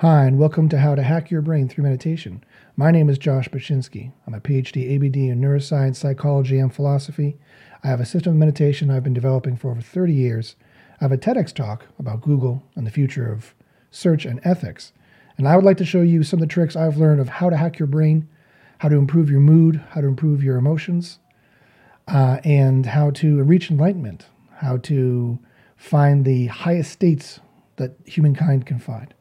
Hi, and welcome to How to Hack Your Brain Through Meditation. My name is Josh Baczynski. I'm a PhD ABD in neuroscience, psychology, and philosophy. I have a system of meditation I've been developing for over 30 years. I have a TEDx talk about Google and the future of search and ethics. And I would like to show you some of the tricks I've learned of how to hack your brain, how to improve your mood, how to improve your emotions, uh, and how to reach enlightenment, how to find the highest states that humankind can find.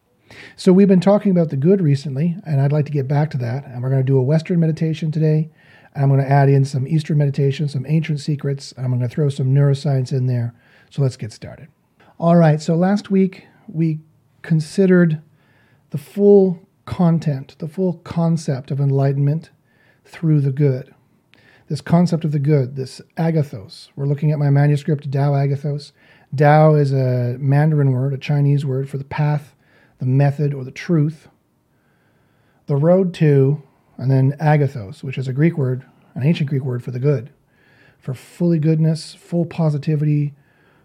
So we've been talking about the good recently, and I'd like to get back to that. And we're going to do a Western meditation today. And I'm going to add in some Eastern meditation, some ancient secrets, and I'm going to throw some neuroscience in there. So let's get started. All right. So last week we considered the full content, the full concept of enlightenment through the good. This concept of the good, this agathos. We're looking at my manuscript, Tao Agathos. Tao is a Mandarin word, a Chinese word for the path the method or the truth, the road to, and then agathos, which is a Greek word, an ancient Greek word for the good, for fully goodness, full positivity,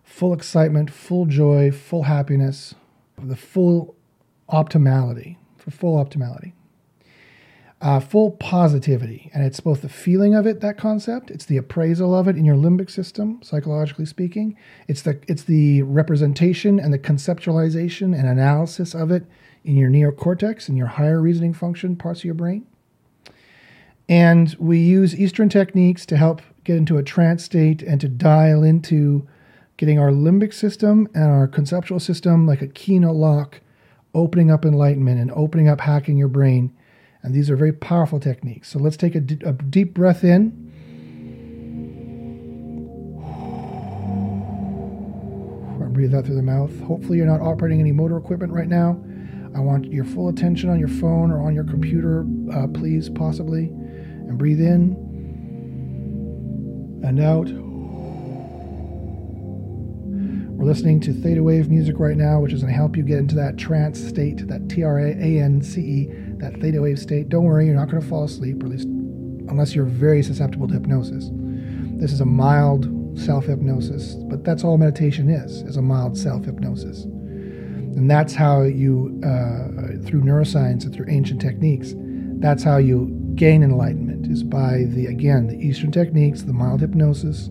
full excitement, full joy, full happiness, the full optimality, for full optimality uh, full positivity. And it's both the feeling of it, that concept, it's the appraisal of it in your limbic system, psychologically speaking. It's the, it's the representation and the conceptualization and analysis of it in your neocortex and your higher reasoning function parts of your brain. And we use Eastern techniques to help get into a trance state and to dial into getting our limbic system and our conceptual system like a key in a lock, opening up enlightenment and opening up hacking your brain and these are very powerful techniques. So let's take a, d- a deep breath in. Breathe out through the mouth. Hopefully, you're not operating any motor equipment right now. I want your full attention on your phone or on your computer, uh, please, possibly. And breathe in and out. We're listening to theta wave music right now, which is going to help you get into that trance state, that T R A N C E, that theta wave state. Don't worry, you're not going to fall asleep, or at least unless you're very susceptible to hypnosis. This is a mild self hypnosis, but that's all meditation is, is a mild self hypnosis. And that's how you, uh, through neuroscience and through ancient techniques, that's how you gain enlightenment, is by the, again, the Eastern techniques, the mild hypnosis,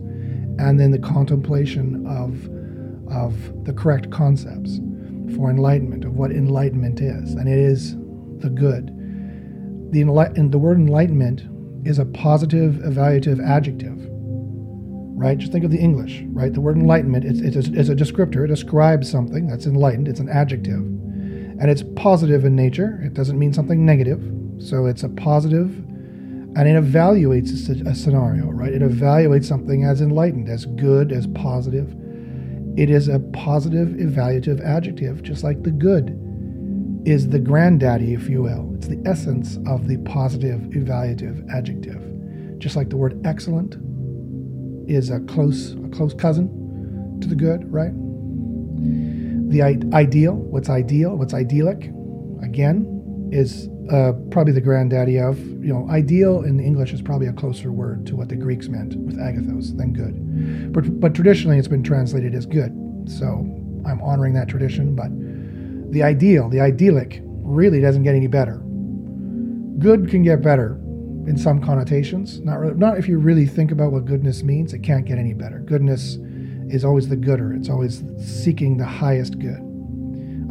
and then the contemplation of of the correct concepts for enlightenment, of what enlightenment is. And it is the good. The, the word enlightenment is a positive evaluative adjective, right? Just think of the English, right? The word enlightenment is, it's, a, it's a descriptor, it describes something that's enlightened, it's an adjective. And it's positive in nature, it doesn't mean something negative. So it's a positive, and it evaluates a, a scenario, right? It evaluates something as enlightened, as good, as positive it is a positive evaluative adjective, just like the good is the granddaddy, if you will. It's the essence of the positive evaluative adjective. Just like the word excellent is a close, a close cousin to the good, right? The ideal, what's ideal, what's idyllic, again, is uh, probably the granddaddy of, you know, ideal in English is probably a closer word to what the Greeks meant with agathos than good. But, but traditionally it's been translated as good. So I'm honoring that tradition. But the ideal, the idyllic, really doesn't get any better. Good can get better in some connotations. Not, really, not if you really think about what goodness means, it can't get any better. Goodness is always the gooder, it's always seeking the highest good.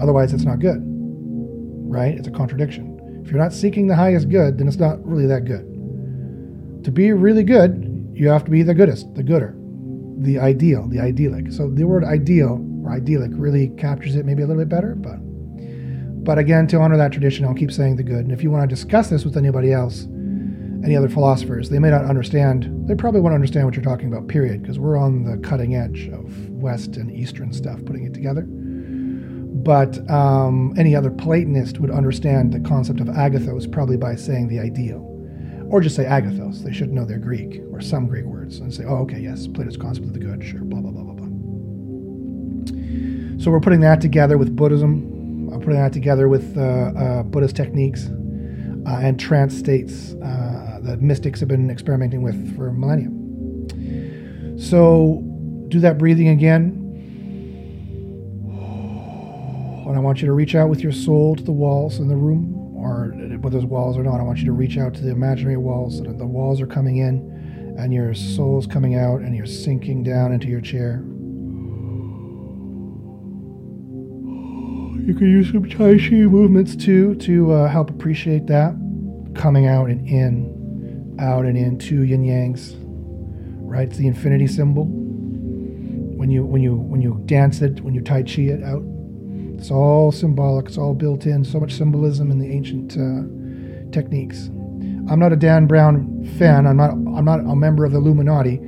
Otherwise, it's not good, right? It's a contradiction. If you're not seeking the highest good, then it's not really that good. To be really good, you have to be the goodest, the gooder, the ideal, the idyllic. So the word ideal or idyllic really captures it maybe a little bit better, but but again, to honor that tradition, I'll keep saying the good. And if you want to discuss this with anybody else, any other philosophers, they may not understand. They probably won't understand what you're talking about, period, because we're on the cutting edge of West and Eastern stuff, putting it together but um, any other Platonist would understand the concept of agathos probably by saying the ideal. Or just say agathos. They should know their Greek or some Greek words and say, oh, okay, yes, Plato's concept of the good, sure, blah, blah, blah, blah, blah. So we're putting that together with Buddhism, Putting that together with uh, uh, Buddhist techniques uh, and trance states that mystics have been experimenting with for millennia. So do that breathing again. And I want you to reach out with your soul to the walls in the room, or whether those walls or not. I want you to reach out to the imaginary walls. So the walls are coming in, and your soul's coming out, and you're sinking down into your chair. You can use some Tai Chi movements too to uh, help appreciate that. Coming out and in, out and in, two yin yangs. Right, it's the infinity symbol. When you when you when you dance it, when you Tai Chi it out, it's all symbolic. It's all built in. So much symbolism in the ancient uh, techniques. I'm not a Dan Brown fan. I'm not. I'm not a member of the Illuminati,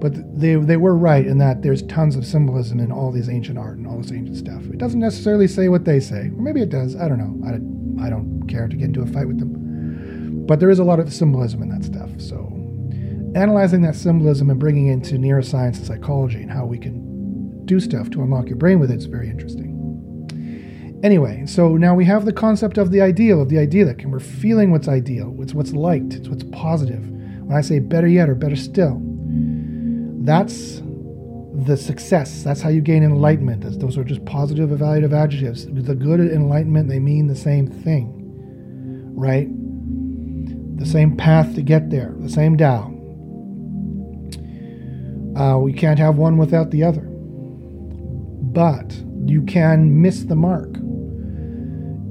but they they were right in that there's tons of symbolism in all these ancient art and all this ancient stuff. It doesn't necessarily say what they say, or maybe it does. I don't know. I, I don't care to get into a fight with them, but there is a lot of symbolism in that stuff. So analyzing that symbolism and bringing it into neuroscience and psychology and how we can do stuff to unlock your brain with it is very interesting. Anyway, so now we have the concept of the ideal, of the idyllic, and we're feeling what's ideal, it's what's liked, it's what's positive. When I say better yet or better still, that's the success. That's how you gain enlightenment. Those are just positive evaluative adjectives. The good enlightenment, they mean the same thing, right? The same path to get there, the same Tao. Uh, we can't have one without the other. But you can miss the mark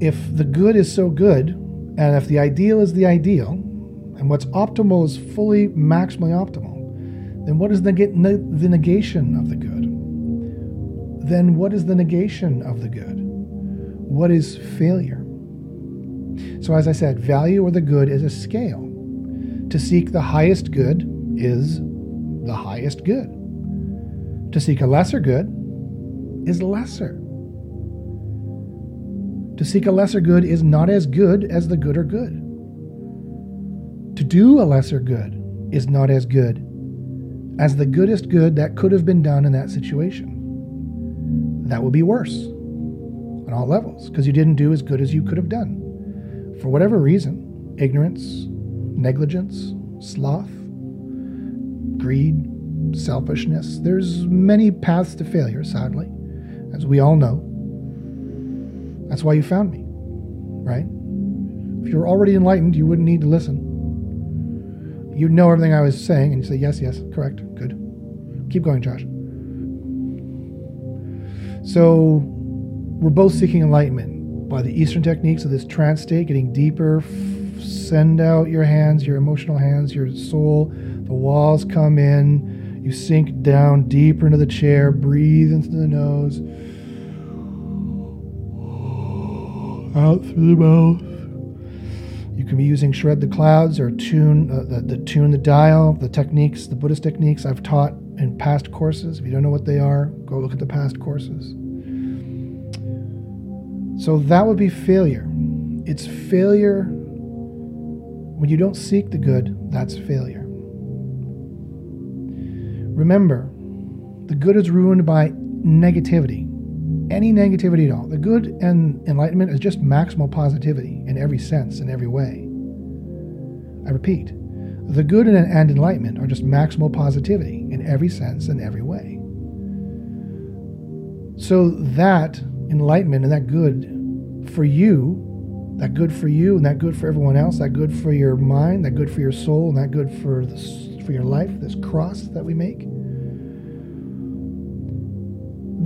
if the good is so good, and if the ideal is the ideal, and what's optimal is fully maximally optimal, then what is the, negation of the good? Then what is the negation of the good? What is failure? So, as I said, value or the good is a scale. To seek the highest good is the highest good. To seek a lesser good is lesser. To seek a lesser good is not as good as the good or good. To do a lesser good is not as good as the goodest good that could have been done in that situation. That would be worse on all levels because you didn't do as good as you could have done. For whatever reason ignorance, negligence, sloth, greed, selfishness. There's many paths to failure, sadly, as we all know. That's why you found me, right? If you were already enlightened, you wouldn't need to listen. You'd know everything I was saying and you say, yes, yes, correct, good. Keep going, Josh. So, we're both seeking enlightenment by the Eastern techniques of this trance state, getting deeper. Send out your hands, your emotional hands, your soul. The walls come in. You sink down deeper into the chair. Breathe into the nose out through the mouth. You can be using shred the clouds or tune uh, the, the tune the dial, the techniques, the Buddhist techniques I've taught in past courses. If you don't know what they are, go look at the past courses. So that would be failure. It's failure when you don't seek the good, that's failure. Remember, the good is ruined by negativity any negativity at all. The good and enlightenment is just maximal positivity in every sense, in every way. I repeat, the good and, and enlightenment are just maximal positivity in every sense, in every way. So that enlightenment and that good for you, that good for you and that good for everyone else, that good for your mind, that good for your soul, and that good for this, for your life, this cross that we make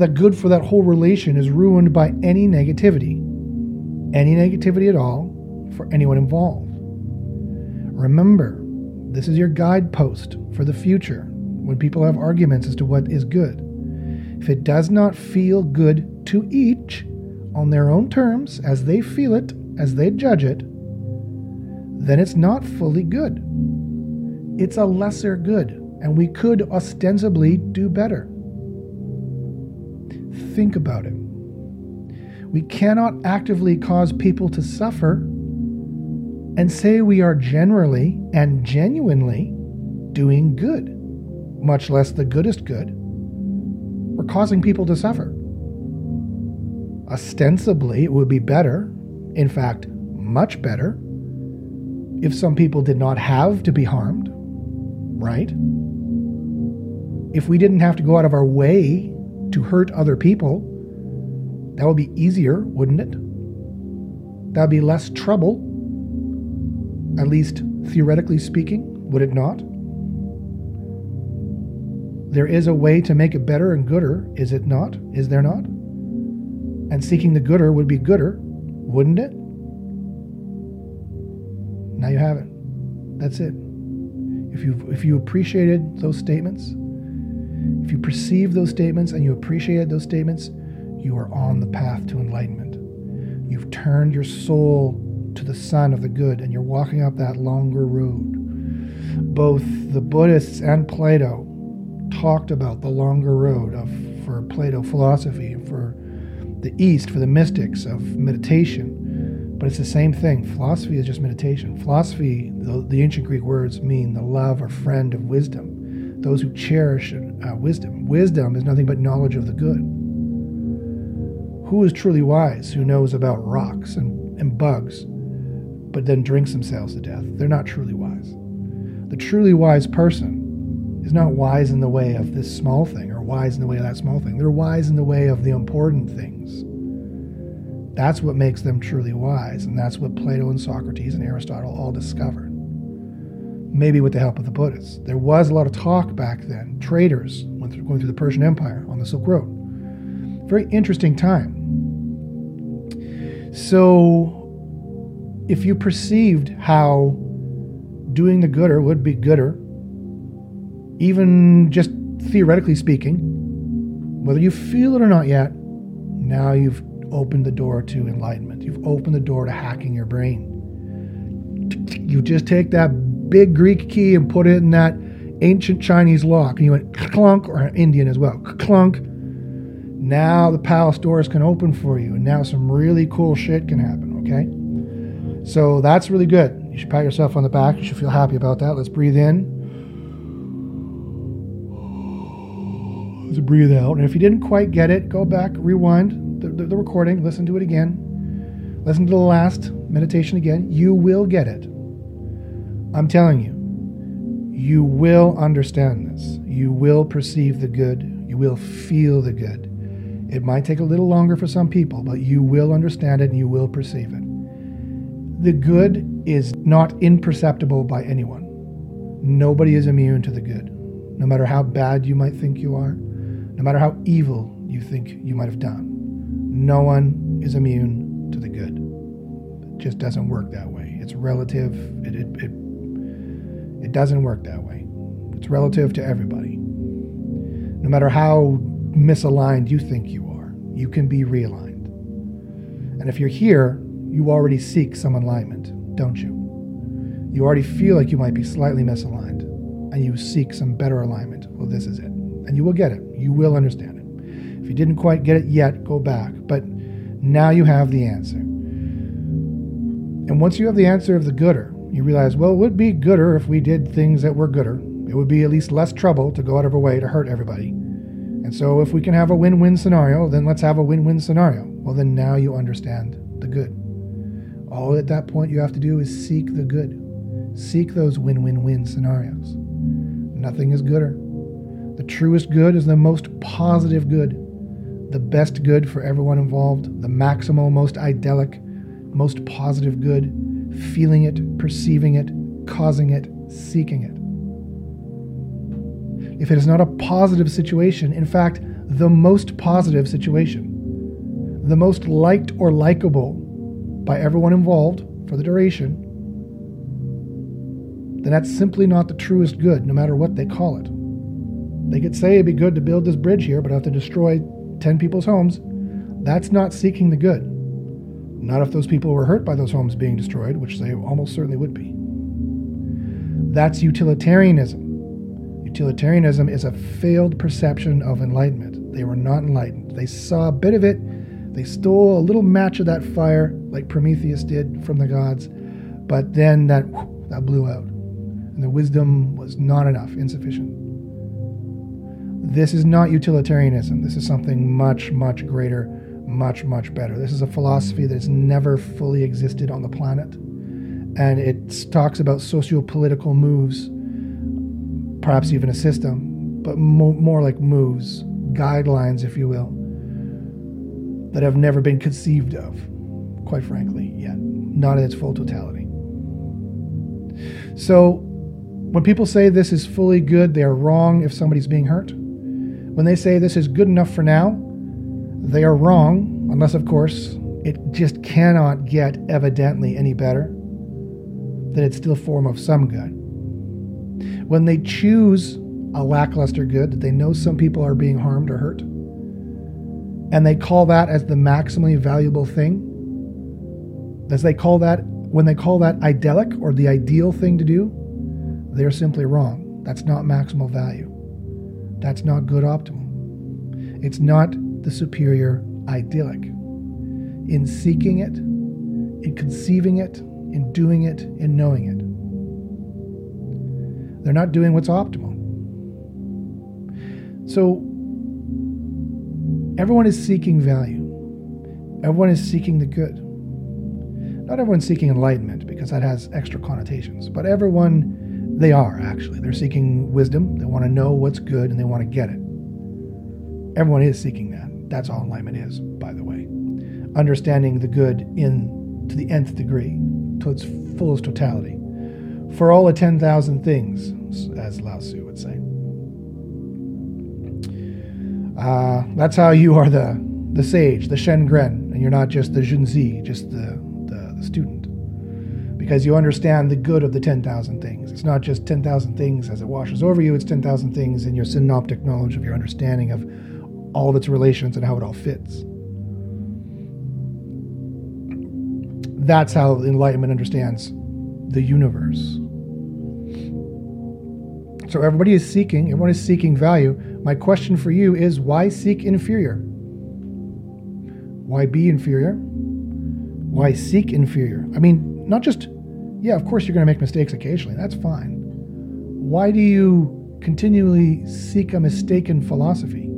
the good for that whole relation is ruined by any negativity, any negativity at all for anyone involved. Remember, this is your guidepost for the future when people have arguments as to what is good. If it does not feel good to each on their own terms, as they feel it, as they judge it, then it's not fully good. It's a lesser good, and we could ostensibly do better. Think about it. We cannot actively cause people to suffer and say we are generally and genuinely doing good, much less the goodest good. We're causing people to suffer. Ostensibly, it would be better, in fact, much better, if some people did not have to be harmed, right? If we didn't have to go out of our way to hurt other people That would be easier, wouldn't it? That would be less trouble, at least theoretically speaking, would it not? There is a way to make it better and gooder, is it not? Is there not? And seeking the gooder would be gooder, wouldn't it? Now you have it. That's it. If you if you appreciated those statements, if you perceive those statements and you appreciate those statements, you are on the path to enlightenment. You've turned your soul to the sun of the good and you're walking up that longer road. Both the Buddhists and Plato talked about the longer road of for Plato philosophy, for the East, for the mystics of meditation but it's the same thing. Philosophy is just meditation. Philosophy, the, the ancient Greek words mean the love or friend of wisdom, those who cherish uh, wisdom. Wisdom is nothing but knowledge of the good. Who is truly wise who knows about rocks and, and bugs, but then drinks themselves to death? They're not truly wise. The truly wise person is not wise in the way of this small thing or wise in the way of that small thing. They're wise in the way of the important things that's what makes them truly wise, and that's what Plato and Socrates and Aristotle all discovered. Maybe with the help of the Buddhists. There was a lot of talk back then. Traders went through, going through the Persian Empire on the Silk Road. Very interesting time. So, if you perceived how doing the gooder would be gooder, even just theoretically speaking, whether you feel it or not yet, now you've opened the door to enlightenment. You've opened the door to hacking your brain. You just take that big Greek key and put it in that ancient Chinese lock, and you went clunk, or an Indian as well, clunk. Now the palace doors can open for you, and now some really cool shit can happen, okay? So that's really good. You should pat yourself on the back. You should feel happy about that. Let's breathe in. Let's breathe out. And if you didn't quite get it, go back, rewind, the, the, the recording, listen to it again, listen to the last meditation again. You will get it. I'm telling you, you will understand this. You will perceive the good. You will feel the good. It might take a little longer for some people, but you will understand it and you will perceive it. The good is not imperceptible by anyone. Nobody is immune to the good. No matter how bad you might think you are, no matter how evil you think you might have done. No one is immune to the good. It just doesn't work that way. It's relative. It, it, it, it doesn't work that way. It's relative to everybody. No matter how misaligned you think you are, you can be realigned. And if you're here, you already seek some alignment, don't you? You already feel like you might be slightly misaligned, and you seek some better alignment. Well, this is it. And you will get it. You will understand it. If you didn't quite get it yet, go back. But now you have the answer. And once you have the answer of the gooder, you realize, well, it would be gooder if we did things that were gooder. It would be at least less trouble to go out of our way to hurt everybody. And so if we can have a win win scenario, then let's have a win win scenario. Well, then now you understand the good. All at that point you have to do is seek the good. Seek those win win win scenarios. Nothing is gooder. The truest good is the most positive good the best good for everyone involved, the maximal, most idyllic, most positive good, feeling it, perceiving it, causing it, seeking it. If it is not a positive situation, in fact, the most positive situation, the most liked or likable by everyone involved for the duration, then that's simply not the truest good, no matter what they call it. They could say it'd be good to build this bridge here, but I have to destroy 10 people's homes, that's not seeking the good. Not if those people were hurt by those homes being destroyed, which they almost certainly would be. That's utilitarianism. Utilitarianism is a failed perception of enlightenment. They were not enlightened. They saw a bit of it, they stole a little match of that fire, like Prometheus did from the gods, but then that, that blew out. And the wisdom was not enough, insufficient. This is not utilitarianism. This is something much, much greater, much, much better. This is a philosophy that has never fully existed on the planet. And it talks about socio political moves, perhaps even a system, but mo- more like moves, guidelines, if you will, that have never been conceived of, quite frankly, yet, not in its full totality. So, when people say this is fully good, they are wrong if somebody's being hurt. When they say this is good enough for now, they are wrong, unless, of course, it just cannot get evidently any better, then it's still form of some good. When they choose a lackluster good that they know some people are being harmed or hurt, and they call that as the maximally valuable thing, as they call that, when they call that idyllic or the ideal thing to do, they're simply wrong. That's not maximal value. That's not good optimal. It's not the superior idyllic. In seeking it, in conceiving it, in doing it, in knowing it. They're not doing what's optimal. So, everyone is seeking value. Everyone is seeking the good. Not everyone's seeking enlightenment because that has extra connotations, but everyone, they are actually. They're seeking wisdom. They want to know what's good and they want to get it. Everyone is seeking that. That's all enlightenment is, by the way. Understanding the good in to the nth degree, to its fullest totality. For all the 10,000 things, as Lao Tzu would say. Uh, that's how you are the, the sage, the Shengren, and you're not just the Junzi, just the, the, the student. Because you understand the good of the 10,000 things. It's not just 10,000 things as it washes over you, it's 10,000 things in your synoptic knowledge of your understanding of all of its relations and how it all fits. That's how enlightenment understands the universe. So everybody is seeking, everyone is seeking value. My question for you is why seek inferior? Why be inferior? Why seek inferior? I mean, not just, yeah, of course you're going to make mistakes occasionally. That's fine. Why do you continually seek a mistaken philosophy?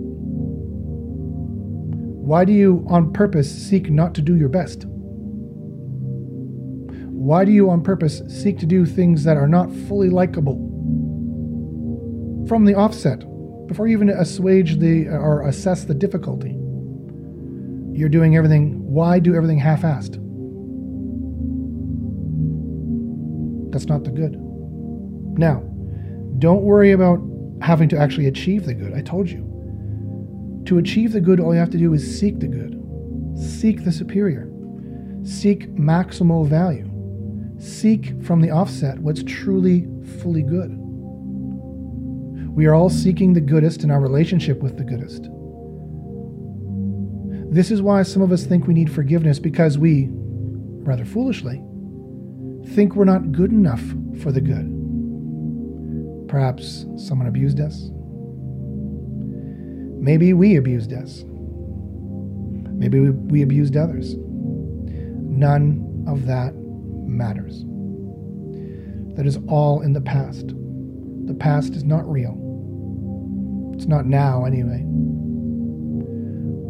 Why do you on purpose seek not to do your best? Why do you on purpose seek to do things that are not fully likable? from the offset before you even assuage the or assess the difficulty. You're doing everything. Why do everything half assed? That's not the good. Now, don't worry about having to actually achieve the good. I told you. To achieve the good, all you have to do is seek the good, seek the superior, seek maximal value, seek from the offset what's truly fully good. We are all seeking the goodest in our relationship with the goodest. This is why some of us think we need forgiveness because we, rather foolishly, think we're not good enough for the good. Perhaps someone abused us. Maybe we abused us. Maybe we, we abused others. None of that matters. That is all in the past. The past is not real. It's not now, anyway.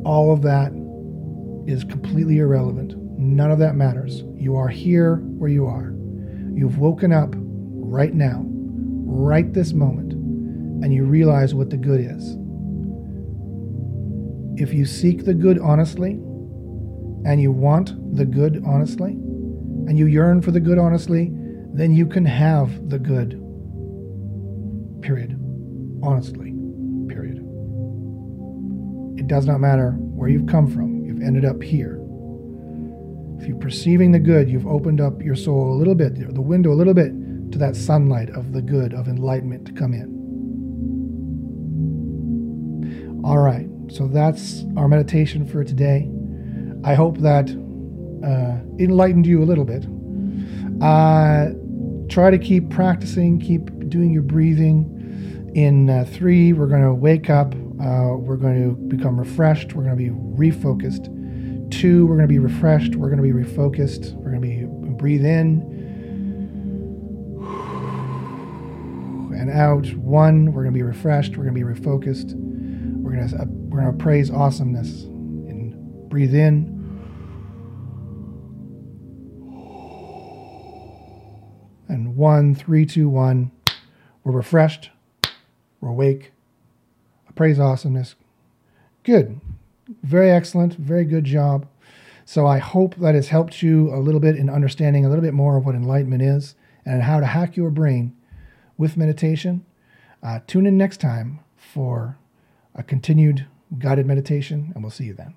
All of that is completely irrelevant. None of that matters. You are here where you are. You've woken up right now, right this moment, and you realize what the good is. If you seek the good honestly, and you want the good honestly, and you yearn for the good honestly, then you can have the good. Period. Honestly. Period. It does not matter where you've come from, you've ended up here. If you're perceiving the good, you've opened up your soul a little bit, the window a little bit to that sunlight of the good, of enlightenment to come in. All right, so that's our meditation for today. I hope that uh, enlightened you a little bit. Uh, try to keep practicing, keep doing your breathing. In uh, three, we're going to wake up uh, we're going to become refreshed. We're going to be refocused. Two, we're going to be refreshed. We're going to be refocused. We're going to be breathe in and out. One, we're going to be refreshed. We're going to be refocused. We're going to uh, we're going to praise awesomeness and breathe in. And one, three, two, one. We're refreshed. We're awake praise awesomeness. Good. very excellent, very good job. So I hope that has helped you a little bit in understanding a little bit more of what enlightenment is and how to hack your brain with meditation. Uh, tune in next time for a continued guided meditation, and we'll see you then.